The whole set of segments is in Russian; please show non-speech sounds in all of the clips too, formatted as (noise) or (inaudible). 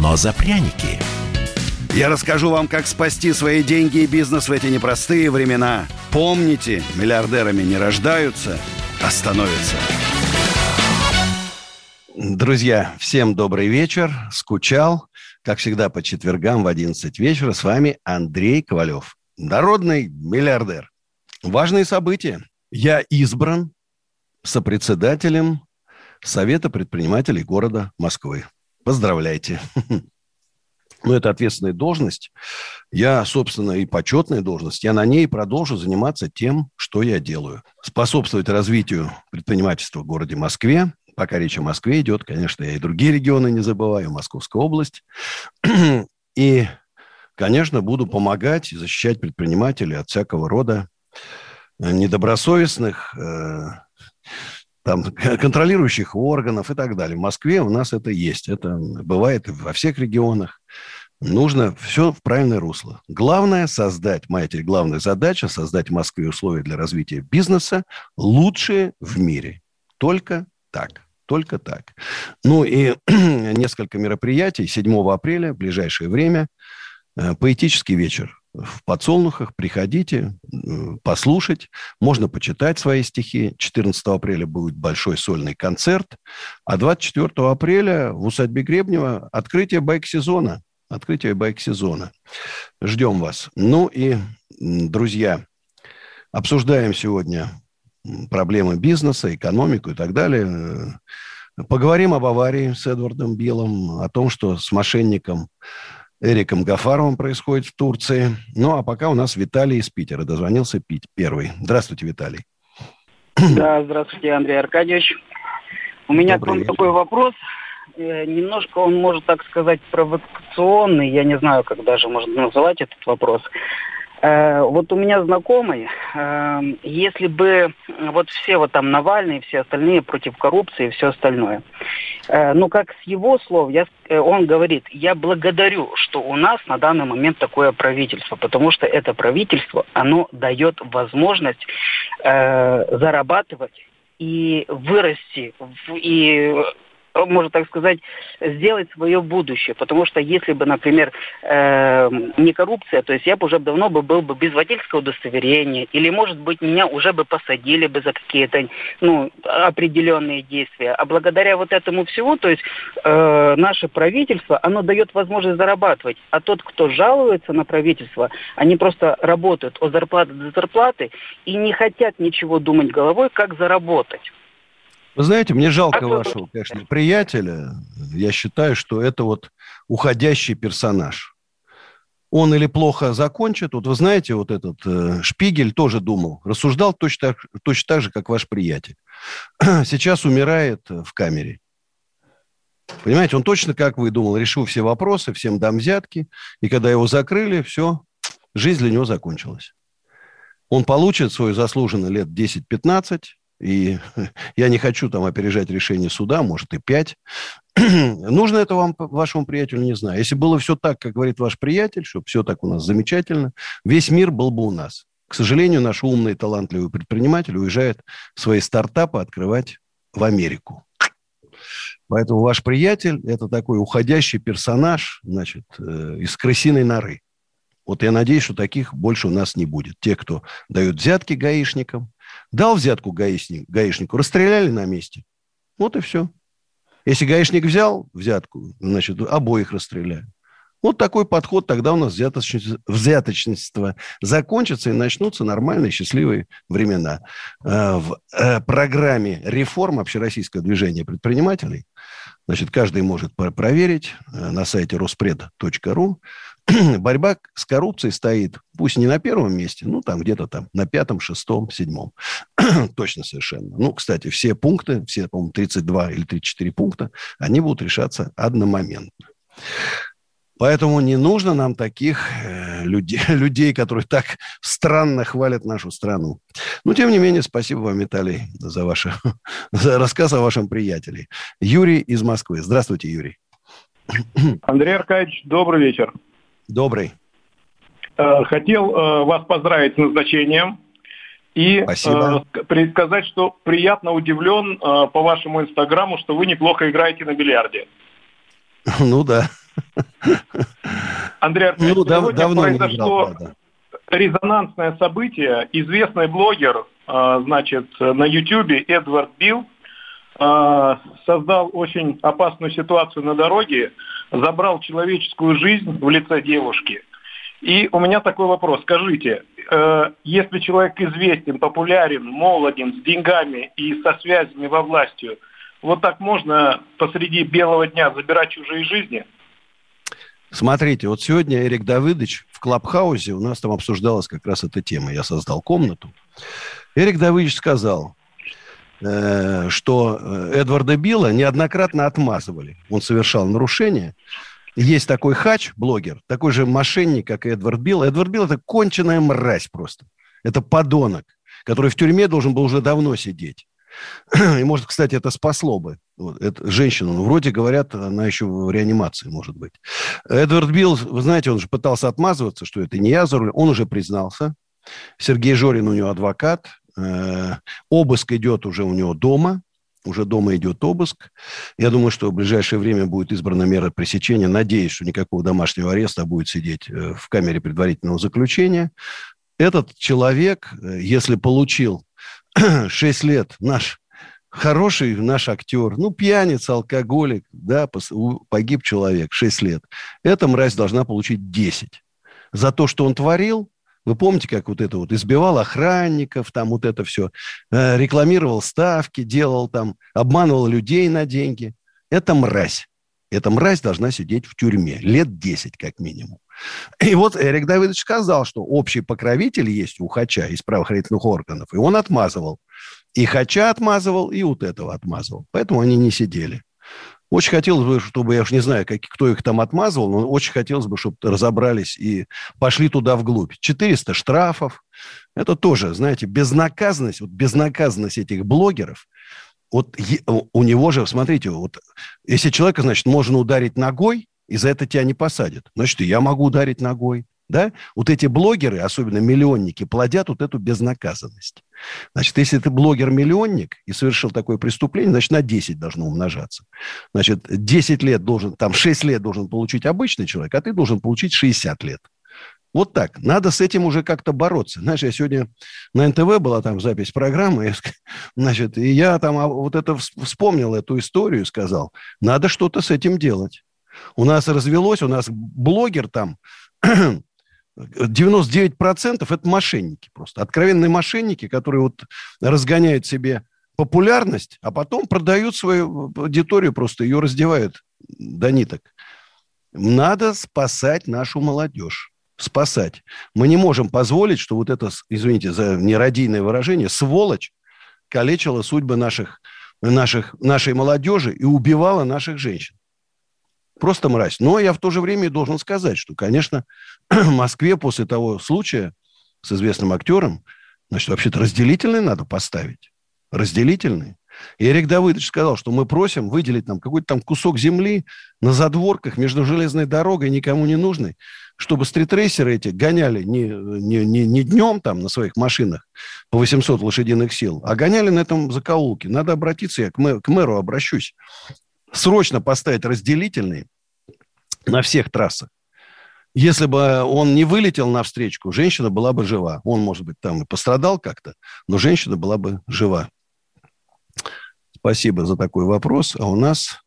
но за пряники. Я расскажу вам, как спасти свои деньги и бизнес в эти непростые времена. Помните, миллиардерами не рождаются, а становятся. Друзья, всем добрый вечер. Скучал. Как всегда, по четвергам в 11 вечера с вами Андрей Ковалев. Народный миллиардер. Важные события. Я избран сопредседателем Совета предпринимателей города Москвы. Поздравляйте. (laughs) Ну, это ответственная должность. Я, собственно, и почетная должность. Я на ней продолжу заниматься тем, что я делаю. Способствовать развитию предпринимательства в городе Москве. Пока речь о Москве идет, конечно, я и другие регионы не забываю, Московская область. (clears throat) И, конечно, буду помогать и защищать предпринимателей от всякого рода недобросовестных, э, там, контролирующих органов и так далее. В Москве у нас это есть. Это бывает во всех регионах. Нужно все в правильное русло. Главное создать, моя теперь главная задача, создать в Москве условия для развития бизнеса лучшие в мире. Только так. Только так. Ну и (clears throat) несколько мероприятий. 7 апреля, в ближайшее время, э, поэтический вечер в подсолнухах. Приходите послушать. Можно почитать свои стихи. 14 апреля будет большой сольный концерт. А 24 апреля в усадьбе Гребнева открытие байк-сезона. Открытие байк-сезона. Ждем вас. Ну и, друзья, обсуждаем сегодня проблемы бизнеса, экономику и так далее. Поговорим об аварии с Эдвардом Биллом, о том, что с мошенником Эриком Гафаровым происходит в Турции. Ну, а пока у нас Виталий из Питера. Дозвонился Пить первый. Здравствуйте, Виталий. Да, здравствуйте, Андрей Аркадьевич. У меня Добрый к вам вечер. такой вопрос. Э, немножко он может, так сказать, провокационный. Я не знаю, как даже можно называть этот вопрос. Э, вот у меня знакомый, э, если бы вот все вот там Навальный, все остальные против коррупции и все остальное, э, ну как с его слов, я, он говорит, я благодарю, что у нас на данный момент такое правительство, потому что это правительство, оно дает возможность зарабатывать и вырасти и можно так сказать, сделать свое будущее. Потому что если бы, например, э, не коррупция, то есть я бы уже давно бы был бы без водительского удостоверения, или, может быть, меня уже бы посадили бы за какие-то ну, определенные действия. А благодаря вот этому всему, то есть э, наше правительство, оно дает возможность зарабатывать. А тот, кто жалуется на правительство, они просто работают от зарплаты до зарплаты и не хотят ничего думать головой, как заработать. Вы знаете, мне жалко вашего, конечно, приятеля. Я считаю, что это вот уходящий персонаж. Он или плохо закончит. Вот вы знаете, вот этот э, Шпигель тоже думал, рассуждал точно так, точно так же, как ваш приятель. (clears throat) Сейчас умирает в камере. Понимаете, он точно, как вы думал, решил все вопросы, всем дам взятки. И когда его закрыли, все, жизнь для него закончилась. Он получит свой заслуженный лет 10-15, и (laughs) я не хочу там опережать решение суда, может и пять. (clears throat) Нужно это вам, вашему приятелю, не знаю. Если было все так, как говорит ваш приятель, что все так у нас замечательно, весь мир был бы у нас. К сожалению, наш умный, талантливый предприниматель уезжает свои стартапы открывать в Америку. Поэтому ваш приятель – это такой уходящий персонаж, значит, э, из крысиной норы. Вот я надеюсь, что таких больше у нас не будет. Те, кто дают взятки гаишникам, Дал взятку гаишник, гаишнику, расстреляли на месте. Вот и все. Если гаишник взял взятку, значит, обоих расстреляют. Вот такой подход, тогда у нас взяточничество, взяточничество закончится и начнутся нормальные счастливые времена. Э, в э, программе реформ общероссийского движения предпринимателей, значит, каждый может проверить э, на сайте роспред.ру, (clears throat) борьба с коррупцией стоит, пусть не на первом месте, ну, там где-то там на пятом, шестом, седьмом. (clears throat) Точно совершенно. Ну, кстати, все пункты, все, по-моему, 32 или 34 пункта, они будут решаться одномоментно. Поэтому не нужно нам таких э, людей, (laughs) людей, которые так странно хвалят нашу страну. Но, тем не менее, спасибо вам, Виталий, за, ваше, (laughs) за рассказ о вашем приятеле. Юрий из Москвы. Здравствуйте, Юрий. Андрей Аркадьевич, добрый вечер. Добрый. Э, хотел э, вас поздравить с назначением и Спасибо. э, сказать, что приятно удивлен по вашему инстаграму, что вы неплохо играете на бильярде. (laughs) Ну да. Андрей Аркадьевич, ну, дав- давно произошло не играл, резонансное событие. Известный блогер, значит, на Ютьюбе Эдвард Билл создал очень опасную ситуацию на дороге, забрал человеческую жизнь в лице девушки – и у меня такой вопрос. Скажите, э, если человек известен, популярен, молоден, с деньгами и со связями во властью, вот так можно посреди белого дня забирать чужие жизни? Смотрите, вот сегодня Эрик Давыдович в Клабхаусе, у нас там обсуждалась как раз эта тема, я создал комнату. Эрик Давыдович сказал, что э, Эдварда Билла неоднократно отмазывали. Он совершал нарушения, есть такой хач, блогер, такой же мошенник, как и Эдвард Билл. Эдвард Билл – это конченая мразь просто. Это подонок, который в тюрьме должен был уже давно сидеть. (clears throat) И, может, кстати, это спасло бы вот, это, женщину. Ну, вроде говорят, она еще в реанимации, может быть. Эдвард Билл, вы знаете, он же пытался отмазываться, что это не я за рулем. Он уже признался. Сергей Жорин у него адвокат. Э, обыск идет уже у него дома уже дома идет обыск. Я думаю, что в ближайшее время будет избрана мера пресечения. Надеюсь, что никакого домашнего ареста будет сидеть э, в камере предварительного заключения. Этот человек, э, если получил (clears throat) 6 лет, наш хороший наш актер, ну, пьяница, алкоголик, да, погиб человек, 6 лет. Эта мразь должна получить 10. За то, что он творил, вы помните, как вот это вот избивал охранников, там вот это все, э, рекламировал ставки, делал там, обманывал людей на деньги. Это мразь. Эта мразь должна сидеть в тюрьме лет 10 как минимум. И вот Эрик Давидович сказал, что общий покровитель есть у Хача из правоохранительных органов, и он отмазывал. И Хача отмазывал, и вот этого отмазывал. Поэтому они не сидели. Очень хотелось бы, чтобы, я уж не знаю, как, кто их там отмазывал, но очень хотелось бы, чтобы разобрались и пошли туда вглубь. 400 штрафов. Это тоже, знаете, безнаказанность, вот безнаказанность этих блогеров. Вот у него же, смотрите, вот если человека, значит, можно ударить ногой, и за это тебя не посадят. Значит, я могу ударить ногой. Да? Вот эти блогеры, особенно миллионники, плодят вот эту безнаказанность. Значит, если ты блогер-миллионник и совершил такое преступление, значит, на 10 должно умножаться. Значит, 10 лет должен, там 6 лет должен получить обычный человек, а ты должен получить 60 лет. Вот так. Надо с этим уже как-то бороться. Знаешь, я сегодня на НТВ была там запись программы, значит, и я там а, вот это вспомнил эту историю, сказал, надо что-то с этим делать. У нас развелось, у нас блогер там (clears throat) 99% это мошенники просто. Откровенные мошенники, которые вот разгоняют себе популярность, а потом продают свою аудиторию просто, ее раздевают до ниток. Надо спасать нашу молодежь. Спасать. Мы не можем позволить, что вот это, извините за нерадийное выражение, сволочь калечила судьбы наших, наших, нашей молодежи и убивала наших женщин. Просто мразь. Но я в то же время должен сказать, что, конечно, (clears throat) в Москве после того случая с известным актером, значит, вообще-то разделительный надо поставить. Разделительный. И Эрик Давыдович сказал, что мы просим выделить нам какой-то там кусок земли на задворках между железной дорогой, никому не нужной, чтобы стритрейсеры эти гоняли не, не, не, не днем там на своих машинах по 800 лошадиных сил, а гоняли на этом закоулке. Надо обратиться, я к, мэру, к мэру обращусь. Срочно поставить разделительный на всех трассах. Если бы он не вылетел на встречку, женщина была бы жива. Он, может быть, там и пострадал как-то, но женщина была бы жива. Спасибо за такой вопрос. А у нас,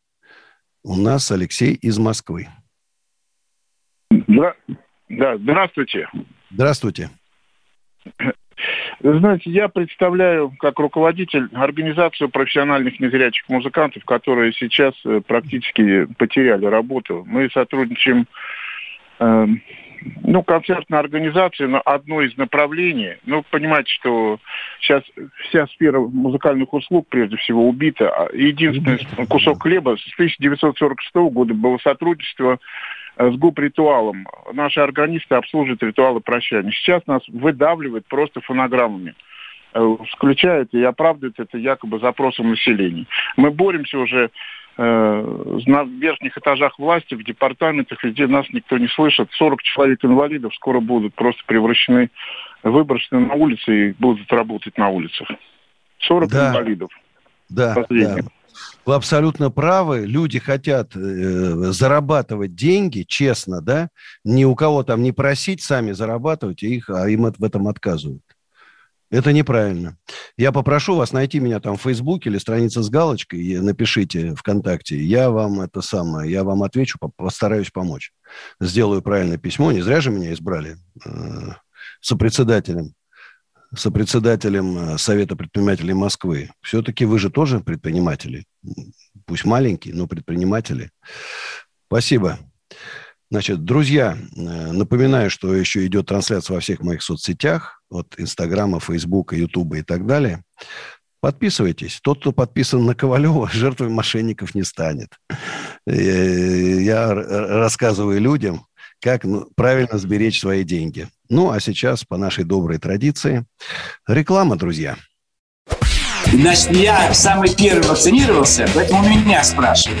у нас Алексей из Москвы. Да, да, здравствуйте. Здравствуйте. Знаете, я представляю как руководитель организацию профессиональных незрячих музыкантов, которые сейчас э, практически потеряли работу. Мы сотрудничаем, э, ну, концертной организацией на одно из направлений. Ну, понимаете, что сейчас вся сфера музыкальных услуг, прежде всего, убита. А единственный кусок хлеба с 1946 года было сотрудничество с губ-ритуалом. Наши органисты обслуживают ритуалы прощания. Сейчас нас выдавливают просто фонограммами включает и оправдывает это якобы запросом населения. Мы боремся уже э, на верхних этажах власти, в департаментах, везде нас никто не слышит. 40 человек инвалидов скоро будут просто превращены, выброшены на улицы и будут работать на улицах. 40 да. инвалидов. Да, да. Вы абсолютно правы. Люди хотят э, зарабатывать деньги, честно, да, ни у кого там не просить сами зарабатывать, их, а им в этом отказывают. Это неправильно. Я попрошу вас найти меня там в Фейсбуке или страница с галочкой, и напишите ВКонтакте. Я вам это самое, я вам отвечу, постараюсь помочь. Сделаю правильное письмо. Не зря же меня избрали э, сопредседателем сопредседателем э, Совета предпринимателей Москвы. Все-таки вы же тоже предприниматели. Пусть маленькие, но предприниматели. Спасибо. Значит, друзья, э, напоминаю, что еще идет трансляция во всех моих соцсетях, от Инстаграма, Фейсбука, Ютуба и так далее. Подписывайтесь. Тот, кто подписан на Ковалева, (laughs) жертвой мошенников не станет. Э, я рассказываю людям, как ну, правильно сберечь свои деньги. Ну, а сейчас, по нашей доброй традиции, реклама, друзья. Значит, я самый первый вакцинировался, поэтому меня спрашивают.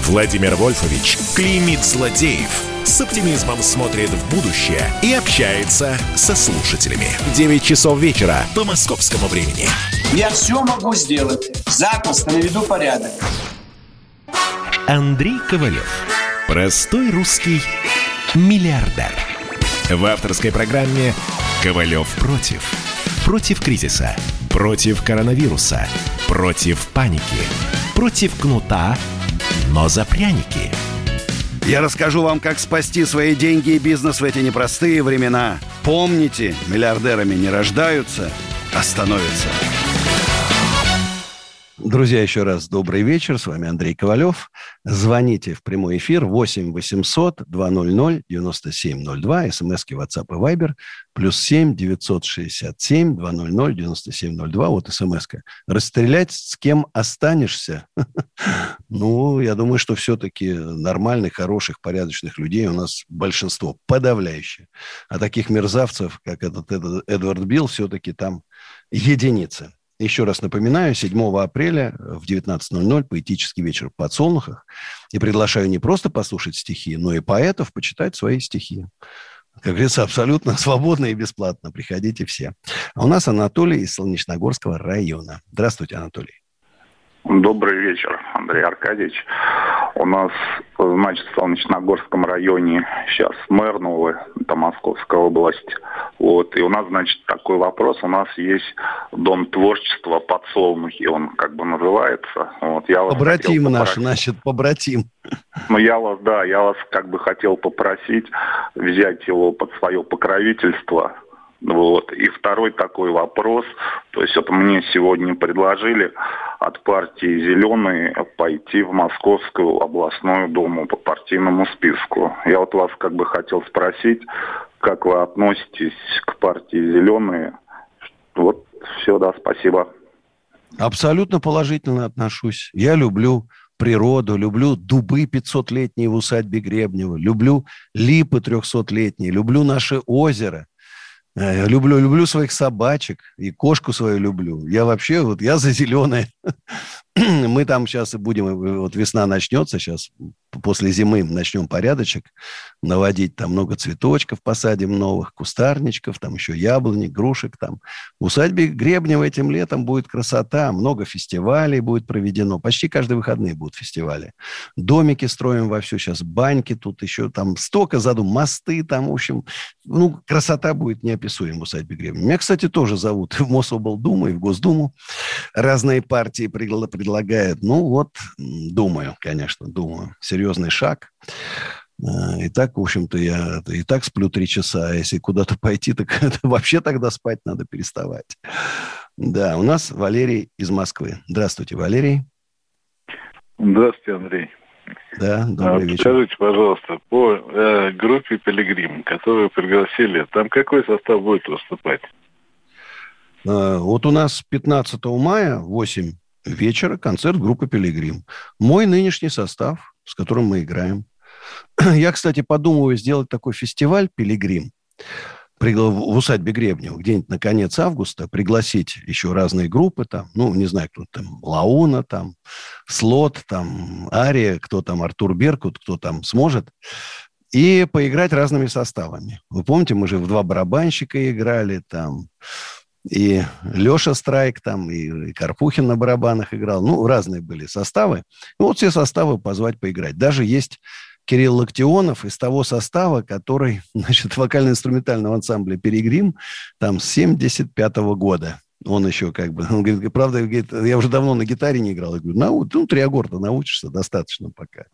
Владимир Вольфович клеймит злодеев – с оптимизмом смотрит в будущее и общается со слушателями. 9 часов вечера по московскому времени. Я все могу сделать. Запросто наведу порядок. Андрей Ковалев. Простой русский миллиардер. В авторской программе «Ковалев против». Против кризиса, против коронавируса, против паники, против кнута, но за пряники – я расскажу вам, как спасти свои деньги и бизнес в эти непростые времена. Помните, миллиардерами не рождаются, а становятся. Друзья, еще раз добрый вечер. С вами Андрей Ковалев. Звоните в прямой эфир 8 800 200 9702. СМСки WhatsApp и Viber. Плюс 7 967 200 9702. Вот смс-ка. Расстрелять с кем останешься? (laughs) Ну, я думаю, что все-таки нормальных, хороших, порядочных людей у нас большинство, подавляющее. А таких мерзавцев, как этот Эдвард Билл, все-таки там единицы. Еще раз напоминаю, 7 апреля в 19.00 поэтический вечер в подсолнухах. И приглашаю не просто послушать стихи, но и поэтов почитать свои стихи. Как говорится, абсолютно (laughs) свободно и бесплатно. Приходите все. А у нас Анатолий из Солнечногорского района. Здравствуйте, Анатолий. Добрый вечер, Андрей Аркадьевич. У нас, значит, в Солнечногорском районе сейчас мэр новый, это Московская область. Вот, и у нас, значит, такой вопрос. У нас есть Дом творчества подсолнухи, он как бы называется. Вот, я побратим наш, значит, побратим. Ну, я вас, да, я вас как бы хотел попросить взять его под свое покровительство, вот. И второй такой вопрос, то есть вот мне сегодня предложили от партии «Зеленые» пойти в Московскую областную думу по партийному списку. Я вот вас как бы хотел спросить, как вы относитесь к партии «Зеленые»? Вот все, да, спасибо. Абсолютно положительно отношусь. Я люблю природу, люблю дубы 500-летние в усадьбе Гребнева, люблю липы 300-летние, люблю наше озеро. Э, люблю, люблю своих собачек и кошку свою люблю. Я вообще, вот я за зеленое. (laughs) (clears throat) Мы там сейчас и будем, вот весна начнется сейчас, после зимы начнем порядочек наводить, там много цветочков посадим новых, кустарничков, там еще яблони, грушек там. В усадьбе Гребнева этим летом будет красота, много фестивалей будет проведено, почти каждые выходные будут фестивали. Домики строим во все сейчас, баньки тут еще, там столько задум, мосты там, в общем, ну, красота будет неописуема в усадьбе Гребнева. Меня, кстати, тоже зовут в Мособлдуму и в Госдуму. Разные партии предлагают. Ну, вот, думаю, конечно, думаю. Серьезный шаг. И так, в общем-то, я и так сплю три часа, а если куда-то (laughs) пойти, так (laughs) это вообще тогда спать надо переставать. Да, у нас Валерий из Москвы. Здравствуйте, Валерий. Здравствуйте, Андрей. Да, добрый а, вечер. Скажите, пожалуйста, по э, группе «Пилигрим», которую пригласили, там какой состав будет выступать? А, вот у нас 15 мая, 8 вечера, концерт группы «Пилигрим». Мой нынешний состав, с которым мы играем. (clears throat) Я, кстати, подумываю сделать такой фестиваль «Пилигрим» в усадьбе Гребнева где-нибудь на конец августа пригласить еще разные группы там, ну, не знаю, кто там, Лауна там, Слот там, Ария, кто там, Артур Беркут, кто там сможет, и поиграть разными составами. Вы помните, мы же в два барабанщика играли там, и Леша Страйк там, и, и Карпухин на барабанах играл. Ну, разные были составы. И вот все составы позвать поиграть. Даже есть Кирилл Локтионов из того состава, который, (laughs) значит, вокально-инструментального ансамбля «Перегрим», там, с 75 -го года. Он еще как бы, (laughs) он говорит, правда, я уже давно на гитаре не играл. Я говорю, ну, ну три аккорда научишься, достаточно пока.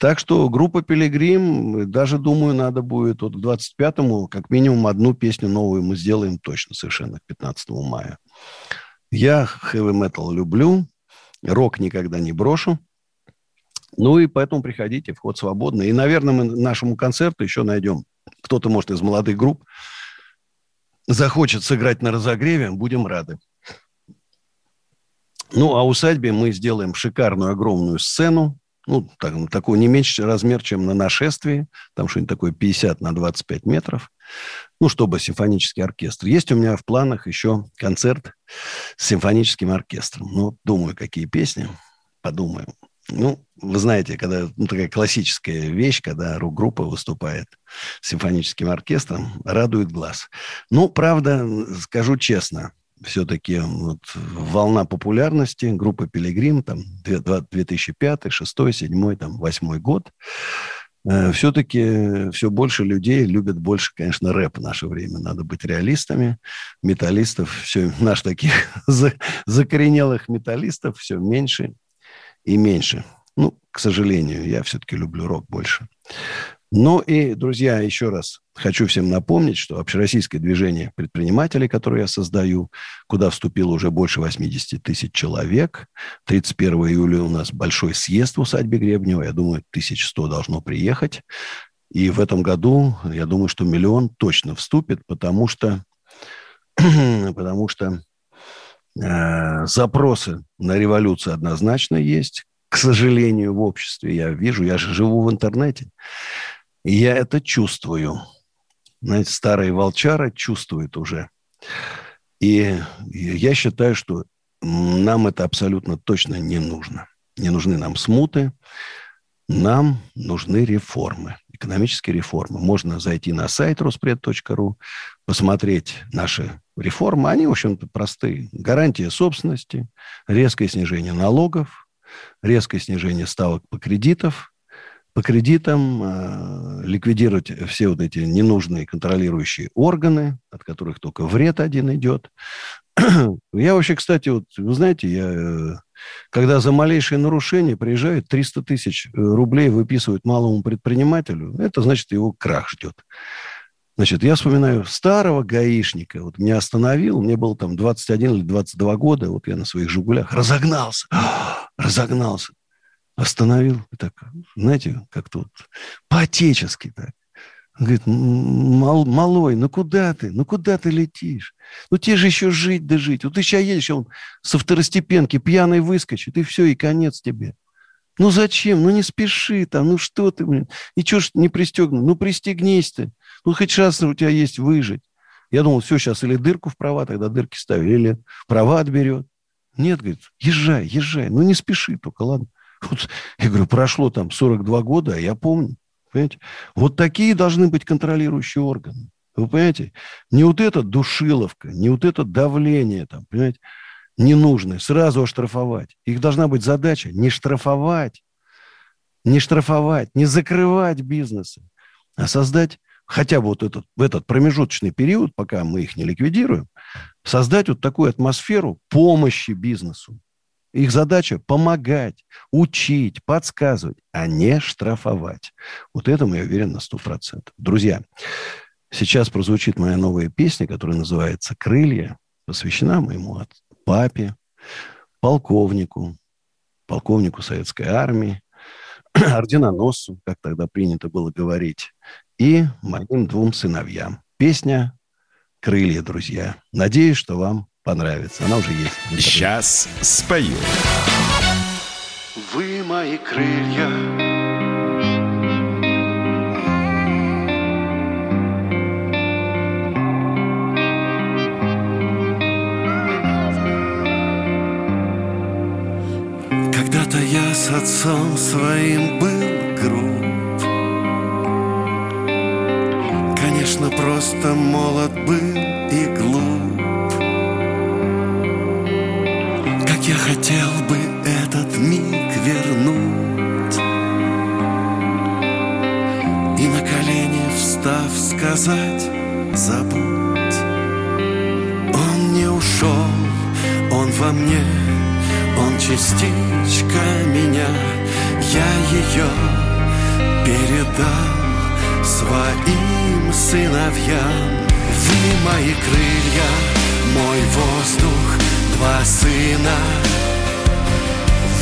Так что группа «Пилигрим», даже, думаю, надо будет вот к 25-му как минимум одну песню новую мы сделаем точно совершенно к 15 мая. Я хэви-метал люблю, рок никогда не брошу. Ну и поэтому приходите, вход свободный. И, наверное, мы нашему концерту еще найдем. Кто-то, может, из молодых групп захочет сыграть на разогреве, будем рады. Ну, а усадьбе мы сделаем шикарную огромную сцену, ну, так, такой не меньше размер, чем на нашествии, там что-нибудь такое 50 на 25 метров, ну, чтобы симфонический оркестр. Есть у меня в планах еще концерт с симфоническим оркестром. Ну, думаю, какие песни, подумаем. Ну, вы знаете, когда ну, такая классическая вещь, когда рок-группа выступает с симфоническим оркестром, радует глаз. Ну, правда, скажу честно, все-таки вот волна популярности группы «Пилигрим», там, 2005, 2006, 2007, там, 2008 год, э, все-таки все больше людей любят больше, конечно, рэп в наше время. Надо быть реалистами. Металлистов, все, (laughs) наш таких закоренелых металлистов все меньше и меньше. Ну, к сожалению, я все-таки люблю рок больше. Ну и, друзья, еще раз хочу всем напомнить, что общероссийское движение предпринимателей, которое я создаю, куда вступило уже больше 80 тысяч человек. 31 июля у нас большой съезд в усадьбе Гребнева. Я думаю, 1100 должно приехать. И в этом году, я думаю, что миллион точно вступит, потому что, (clears throat) потому что Э, запросы на революцию однозначно есть. К сожалению, в обществе я вижу, я же живу в интернете. Я это чувствую. Знаете, старые волчара чувствуют уже. И я считаю, что нам это абсолютно точно не нужно. Не нужны нам смуты, нам нужны реформы, экономические реформы. Можно зайти на сайт ruspred.ru, посмотреть наши реформы. Они, в общем-то, простые. Гарантия собственности, резкое снижение налогов, резкое снижение ставок по кредитов, по кредитам э, ликвидировать все вот эти ненужные контролирующие органы, от которых только вред один идет. (clears throat) Я вообще, кстати, вот, вы знаете, я э, когда за малейшее нарушение приезжают 300 тысяч э, рублей выписывают малому предпринимателю, это значит, его крах ждет. Значит, я вспоминаю старого гаишника. Вот меня остановил, мне было там 21 или 22 года, вот я на своих «Жигулях» разогнался, (gasps) разогнался, остановил. Так, знаете, как-то вот по-отечески так. Он говорит, Мал, малой, ну куда ты? Ну куда ты летишь? Ну тебе же еще жить да жить. Вот ты сейчас едешь, он со второстепенки пьяный выскочит, и все, и конец тебе. Ну зачем? Ну не спеши там, ну что ты, блин. И что ж не пристегнул? Ну пристегнись ты. Ну хоть шанс у тебя есть выжить. Я думал, все, сейчас или дырку в права, тогда дырки ставили, или права отберет. Нет, говорит, езжай, езжай. Ну не спеши только, ладно. Вот, я говорю, прошло там 42 года, а я помню. Понимаете? Вот такие должны быть контролирующие органы. Вы понимаете? Не вот эта душиловка, не вот это давление там, понимаете, ненужное, сразу оштрафовать. Их должна быть задача не штрафовать, не штрафовать, не закрывать бизнесы, а создать хотя бы вот этот, в этот промежуточный период, пока мы их не ликвидируем, создать вот такую атмосферу помощи бизнесу. Их задача помогать, учить, подсказывать, а не штрафовать. Вот этому я уверен на 100%. Друзья, сейчас прозвучит моя новая песня, которая называется «Крылья», посвящена моему папе, полковнику, полковнику советской армии, (clears throat) орденоносцу, как тогда принято было говорить, и моим двум сыновьям. Песня «Крылья, друзья». Надеюсь, что вам понравится. Она уже есть. Сейчас спою. Вы мои крылья, Когда-то я с отцом своим был груб Конечно, просто молод был Как я хотел бы этот миг вернуть. И на колени встав сказать забудь. Он не ушел, он во мне он частичка меня, я ее передал своим сыновьям. Вы мои крылья, мой воздух, два сына.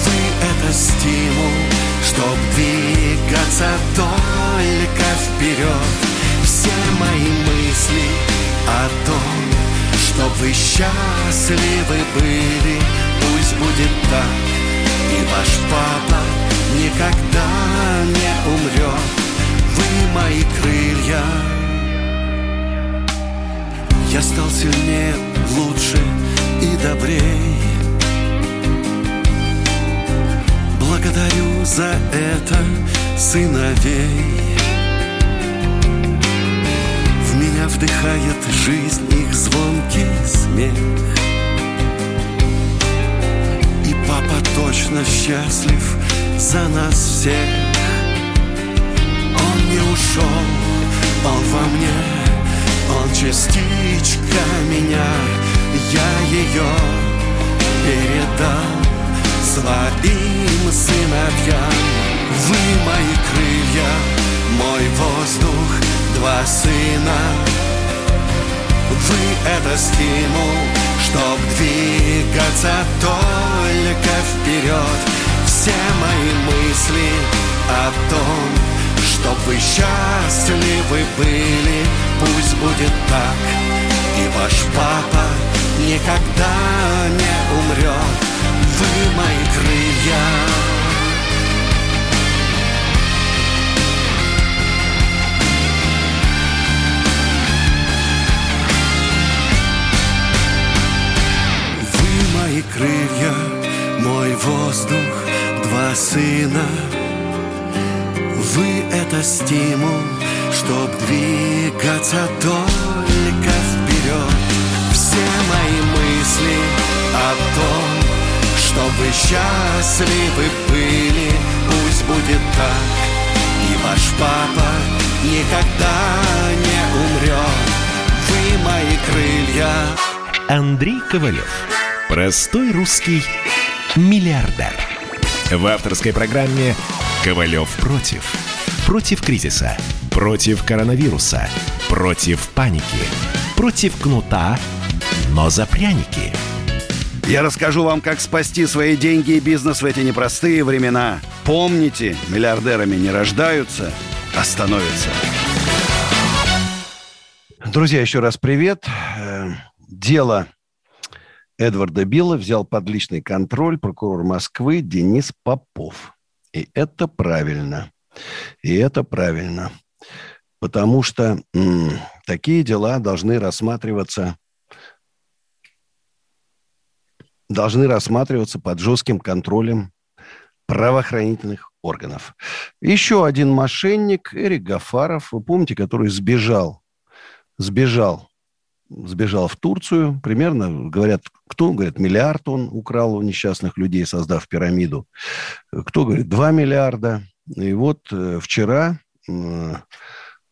Вы это стимул, чтоб двигаться только вперед. Все мои мысли о том, чтоб вы счастливы были, пусть будет так И ваш папа никогда не умрет Вы мои крылья Я стал сильнее, лучше и добрее Благодарю за это сыновей. В меня вдыхает жизнь их звонкий смех. Папа точно счастлив за нас всех. Он не ушел, он во мне Он частичка меня Я ее передал своим сыновьям. Вы мои крылья, мой воздух, два сына. Вы это стимул Чтоб двигаться только вперед Все мои мысли о том Чтоб вы счастливы были. Пусть будет так И ваш папа никогда не умрет Вы мои крылья мои крылья, мой воздух, два сына. Вы — это стимул, чтоб двигаться только чтоб вы счастливы были, пусть будет так. И ваш папа никогда не умрет. Вы мои крылья. Андрей Ковалев. Простой русский миллиардер. В авторской программе «Ковалев против». Против кризиса, против коронавируса, против паники, против кнута, но за пряники. Я расскажу вам, как спасти свои деньги и бизнес в эти непростые времена. Помните, миллиардерами не рождаются, а становятся. Друзья, еще раз привет. Э, дело Эдварда Билла взял под личный контроль прокурор Москвы Денис Попов. И это правильно. И это правильно. Потому что м, такие дела должны рассматриваться должны рассматриваться под жестким контролем правоохранительных органов. Еще один мошенник, Эрик Гафаров, вы помните, который сбежал, сбежал сбежал в Турцию. Примерно, говорят, кто говорит, миллиард он украл у несчастных людей, создав пирамиду. Кто говорит, 2 миллиарда. И вот э, вчера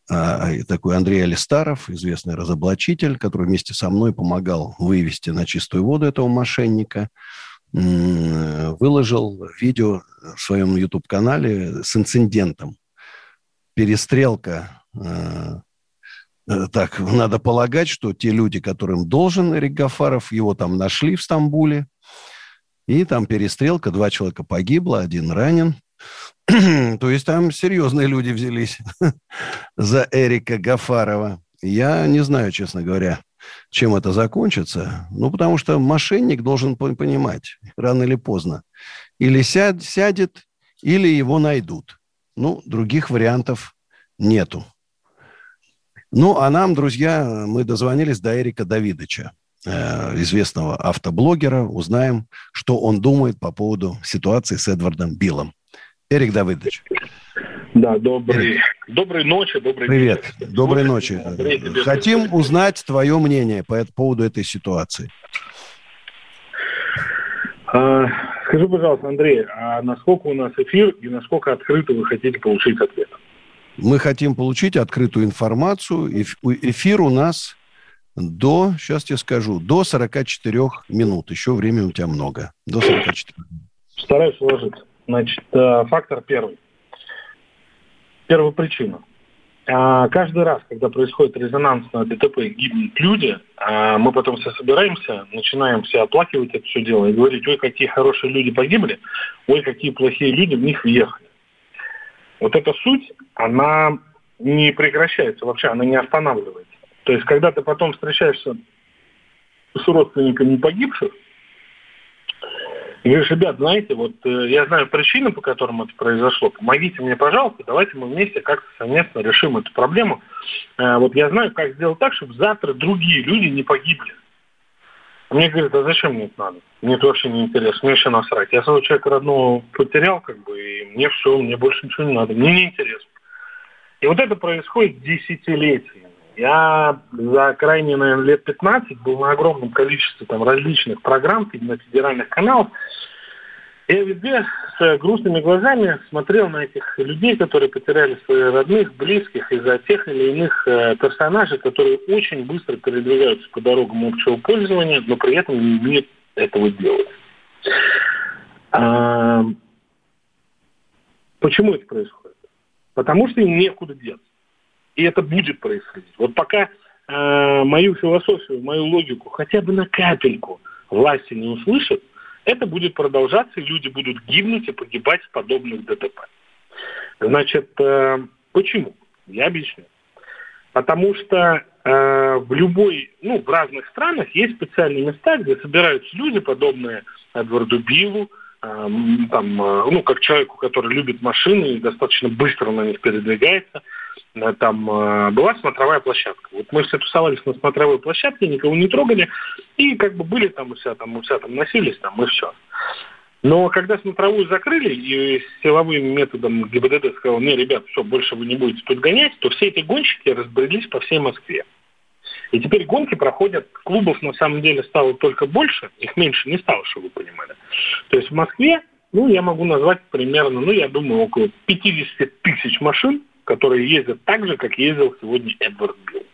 такой Андрей Алистаров, известный разоблачитель, который вместе со мной помогал вывести на чистую воду этого мошенника, выложил видео в своем YouTube-канале с инцидентом. Перестрелка. Э, э, так, надо полагать, что те люди, которым должен Эрик Гафаров, его там нашли в Стамбуле. И там перестрелка, два человека погибло, один ранен. (clears throat) То есть там серьезные люди взялись (laughs) за Эрика Гафарова. Я не знаю, честно говоря, чем это закончится. Ну, потому что мошенник должен понимать, рано или поздно. Или сяд, сядет, или его найдут. Ну, других вариантов нету. Ну, а нам, друзья, мы дозвонились до Эрика Давидовича, э, известного автоблогера. Узнаем, что он думает по поводу ситуации с Эдвардом Биллом. Эрик Давыдович. Да, добрый, доброй ночи, добрый Привет, день. доброй ночи. Андрей, Хотим узнать твое мнение по поводу этой ситуации. А, скажи, пожалуйста, Андрей, а насколько у нас эфир и насколько открыто вы хотите получить ответ? Мы хотим получить открытую информацию. Эфир у нас до, сейчас тебе скажу, до 44 минут. Еще времени у тебя много. До 44 Стараюсь уложиться. Значит, э, фактор первый. Первая причина. А, каждый раз, когда происходит резонансное ДТП и гибнут люди, а, мы потом все собираемся, начинаем все оплакивать это все дело и говорить, ой, какие хорошие люди погибли, ой, какие плохие люди в них въехали. Вот эта суть, она не прекращается вообще, она не останавливается. То есть, когда ты потом встречаешься с родственниками погибших, и говоришь, ребят, знаете, вот э, я знаю причины, по которым это произошло. Помогите мне, пожалуйста, давайте мы вместе как-то совместно решим эту проблему. Э, вот я знаю, как сделать так, чтобы завтра другие люди не погибли. Мне говорят, а зачем мне это надо? Мне это вообще не интересно, мне еще насрать. Я своего человека родного потерял, как бы, и мне все, мне больше ничего не надо, мне не интересно. И вот это происходит десятилетиями. Я за крайние, наверное, лет 15 был на огромном количестве там, различных программ на федеральных каналах. Я везде с грустными глазами смотрел на этих людей, которые потеряли своих родных, близких из-за тех или иных э, персонажей, которые очень быстро передвигаются по дорогам общего пользования, но при этом не умеют этого делать. А, почему это происходит? Потому что им некуда деться. И это будет происходить. Вот пока э, мою философию, мою логику хотя бы на капельку власти не услышат, это будет продолжаться, и люди будут гибнуть и погибать в подобных ДТП. Значит, э, почему? Я объясню. Потому что э, в любой, ну, в разных странах есть специальные места, где собираются люди, подобные Эдварду Биллу, э, там, э, ну, как человеку, который любит машины и достаточно быстро на них передвигается – там э, была смотровая площадка. Вот мы все тусовались на смотровой площадке, никого не трогали, и как бы были там у себя там, у себя там носились там, и все. Но когда смотровую закрыли, и силовым методом ГИБДД сказал, не, ребят, все, больше вы не будете тут гонять, то все эти гонщики разбрелись по всей Москве. И теперь гонки проходят, клубов на самом деле стало только больше, их меньше не стало, чтобы вы понимали. То есть в Москве, ну, я могу назвать примерно, ну, я думаю, около 50 тысяч машин, которые ездят так же, как ездил сегодня Эдвард Билл.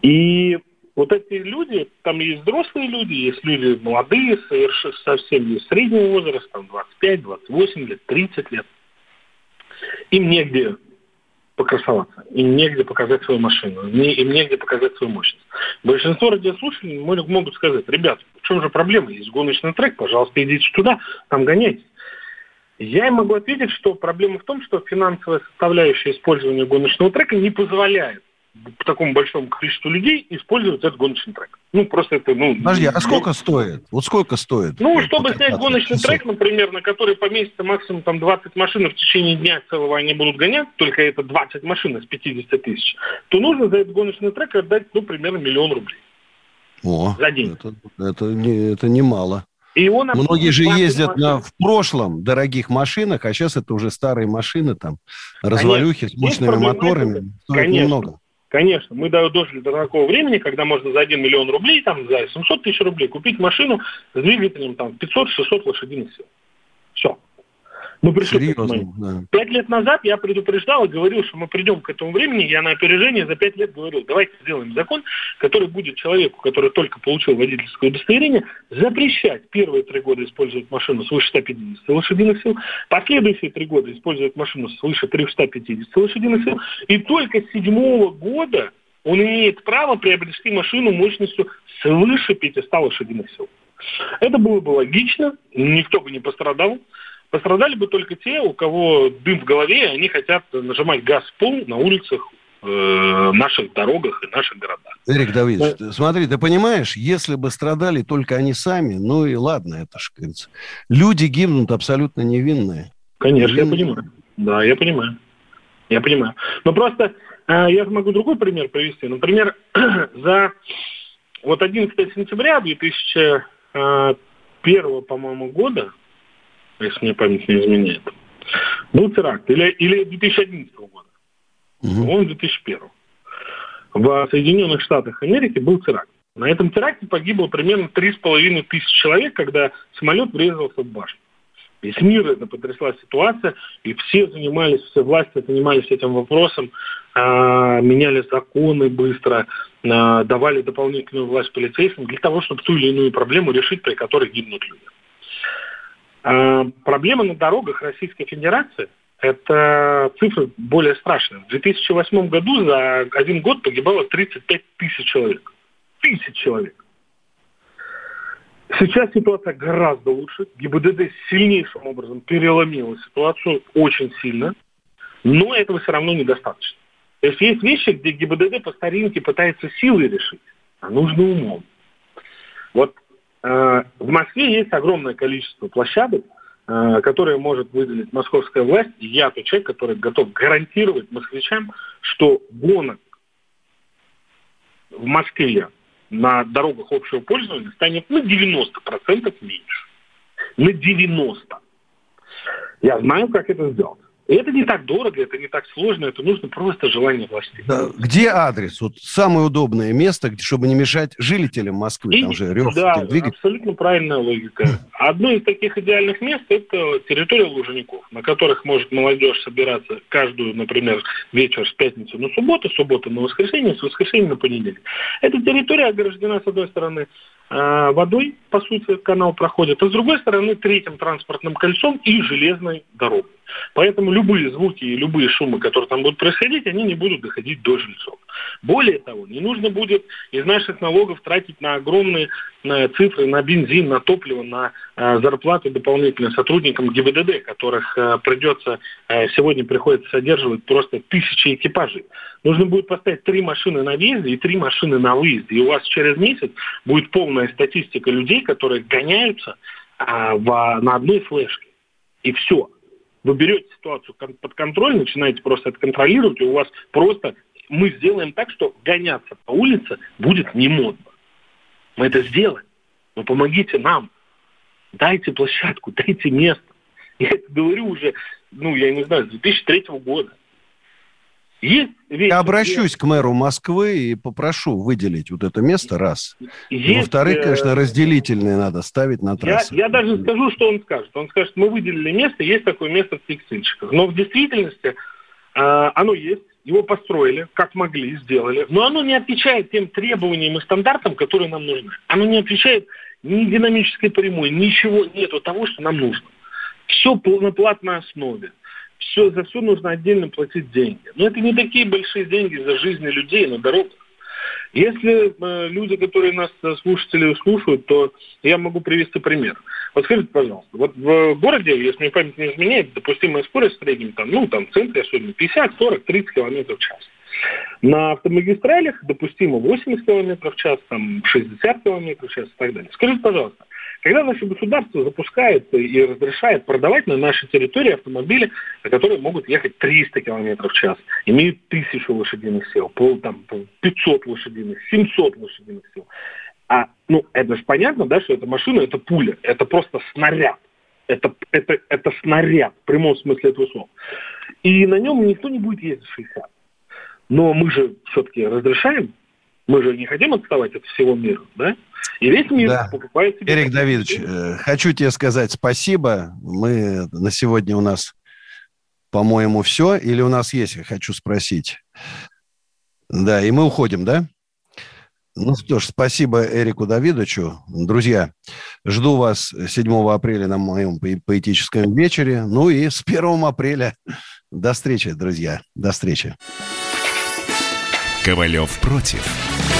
И вот эти люди, там есть взрослые люди, есть люди молодые, совершенно совсем не среднего возраста, там 25, 28 лет, 30 лет. Им негде покрасоваться, им негде показать свою машину, им негде показать свою мощность. Большинство радиослушателей могут сказать, ребят, в чем же проблема? Есть гоночный трек, пожалуйста, идите туда, там гоняйтесь. Я им могу ответить, что проблема в том, что финансовая составляющая использования гоночного трека не позволяет такому большому количеству людей использовать этот гоночный трек. Ну, просто это, ну... Подожди, а сколько ну, стоит? Вот сколько стоит? Ну, чтобы снять гоночный 600. трек, например, на который поместится максимум там 20 машин, в течение дня целого они будут гонять, только это 20 машин из 50 тысяч, то нужно за этот гоночный трек отдать, ну, примерно миллион рублей. О, за день. Это, это, не, это немало. И он Многие же ездят на, в прошлом дорогих машинах, а сейчас это уже старые машины, там, развалюхи с мощными моторами. Конечно. немного. Конечно, мы дожили до такого времени, когда можно за 1 миллион рублей, там, за 700 тысяч рублей купить машину с двигателем там, 500-600 лошадиных сил. Ну, Серьезно, да. Пять лет назад я предупреждал и говорил, что мы придем к этому времени. Я на опережение за пять лет говорил, давайте сделаем закон, который будет человеку, который только получил водительское удостоверение, запрещать первые три года использовать машину свыше 150 лошадиных сил, последующие три года использовать машину свыше 350 лошадиных сил, и только с седьмого года он имеет право приобрести машину мощностью свыше 500 лошадиных сил. Это было бы логично, никто бы не пострадал. Пострадали бы только те, у кого дым в голове, и они хотят нажимать газ в пол на улицах э, наших дорогах и наших городах. Эрик Давидович, да. смотри, ты понимаешь, если бы страдали только они сами, ну и ладно, это же, говорится. Люди гибнут абсолютно невинные. Конечно, невинные. я понимаю. Да, я понимаю. Я понимаю. Но просто э, я могу другой пример привести. Например, (clears throat) за вот 11 сентября 2001, э, по-моему, года если мне память не изменяет. Был теракт. Или, или 2011 года. Угу. Он 2001. В Соединенных Штатах Америки был теракт. На этом теракте погибло примерно 3,5 тысяч человек, когда самолет врезался в башню. Весь мир это потрясла ситуация, и все занимались, все власти занимались этим вопросом, а, меняли законы быстро, а, давали дополнительную власть полицейским для того, чтобы ту или иную проблему решить, при которой гибнут люди. А, проблема на дорогах Российской Федерации – это цифры более страшные. В 2008 году за один год погибало 35 тысяч человек. Тысяч человек. Сейчас ситуация гораздо лучше. ГИБДД сильнейшим образом переломила ситуацию очень сильно, но этого все равно недостаточно. То есть есть вещи, где ГИБДД по старинке пытается силой решить, а нужно умом. Вот Э, в Москве есть огромное количество площадок, э, которые может выделить московская власть. Я тот человек, который готов гарантировать москвичам, что гонок в Москве на дорогах общего пользования станет на 90% меньше. На 90%. Я знаю, как это сделать. Это не так дорого, это не так сложно, это нужно просто желание власти. Да. Где адрес? Вот самое удобное место, чтобы не мешать жителям Москвы. И, Там же рев, да, двигатель. абсолютно правильная логика. Одно из таких идеальных мест – это территория Лужников, на которых может молодежь собираться каждую, например, вечер с пятницы на субботу, субботу на воскресенье, с воскресенья на понедельник. Эта территория ограждена, с одной стороны, водой, по сути, канал проходит, а с другой стороны, третьим транспортным кольцом и железной дорогой. Поэтому любые звуки и любые шумы, которые там будут происходить, они не будут доходить до жильцов. Более того, не нужно будет из наших налогов тратить на огромные на цифры, на бензин, на топливо, на э, зарплаты дополнительно сотрудникам ГИБДД, которых э, придется, э, сегодня приходится содерживать просто тысячи экипажей. Нужно будет поставить три машины на въезде и три машины на выезде. И у вас через месяц будет полная статистика людей, которые гоняются э, в, на одной флешке. И все вы берете ситуацию под контроль, начинаете просто это контролировать, и у вас просто мы сделаем так, что гоняться по улице будет не модно. Мы это сделаем. Но помогите нам. Дайте площадку, (laughs) дайте место. Я это говорю уже, ну, я не знаю, с 2003 года. Есть Я обращусь где... к мэру Москвы и попрошу выделить вот это место, раз. Есть, Во-вторых, э, конечно, разделительные надо ставить на трассу. Я, я даже скажу, что он скажет. Он скажет, мы выделили место, есть такое место в текстильщиках. Но в действительности э, оно есть, его построили, как могли, сделали. Но оно не отвечает тем требованиям и стандартам, которые нам нужны. Оно не отвечает ни динамической прямой, ничего нету того, что нам нужно. Все на платной основе все, за все нужно отдельно платить деньги. Но это не такие большие деньги за жизни людей на дорогах. Если э, люди, которые нас э, слушатели слушают, то я могу привести пример. Вот скажите, пожалуйста, вот в городе, если мне память не изменяет, допустимая скорость в среднем, там, ну, там, в центре особенно 50, 40, 30 км в час. На автомагистралях допустимо 80 км в час, там, 60 км в час и так далее. Скажите, пожалуйста, когда наше государство запускает и разрешает продавать на нашей территории автомобили, которые могут ехать 300 км в час, имеют 1000 лошадиных сил, пол, там, 500 лошадиных, 700 лошадиных сил. А, ну, это же понятно, да, что эта машина, это пуля, это просто снаряд. Это, это, это снаряд, в прямом смысле этого слова. И на нем никто не будет ездить 60. Но мы же все-таки разрешаем Мы же не хотим отставать от всего мира, да? И весь мир да. покупает себе... Эрик Давидович, э, хочу тебе сказать спасибо. Мы на сегодня у нас, по-моему, все. Или у нас есть, я хочу спросить. Да, и мы уходим, да? Ну что ж, спасибо Эрику Давидовичу. Друзья, жду вас 7 апреля на моем поэтическом вечере. Ну и с 1 апреля. До встречи, друзья. До встречи. Ковалев против.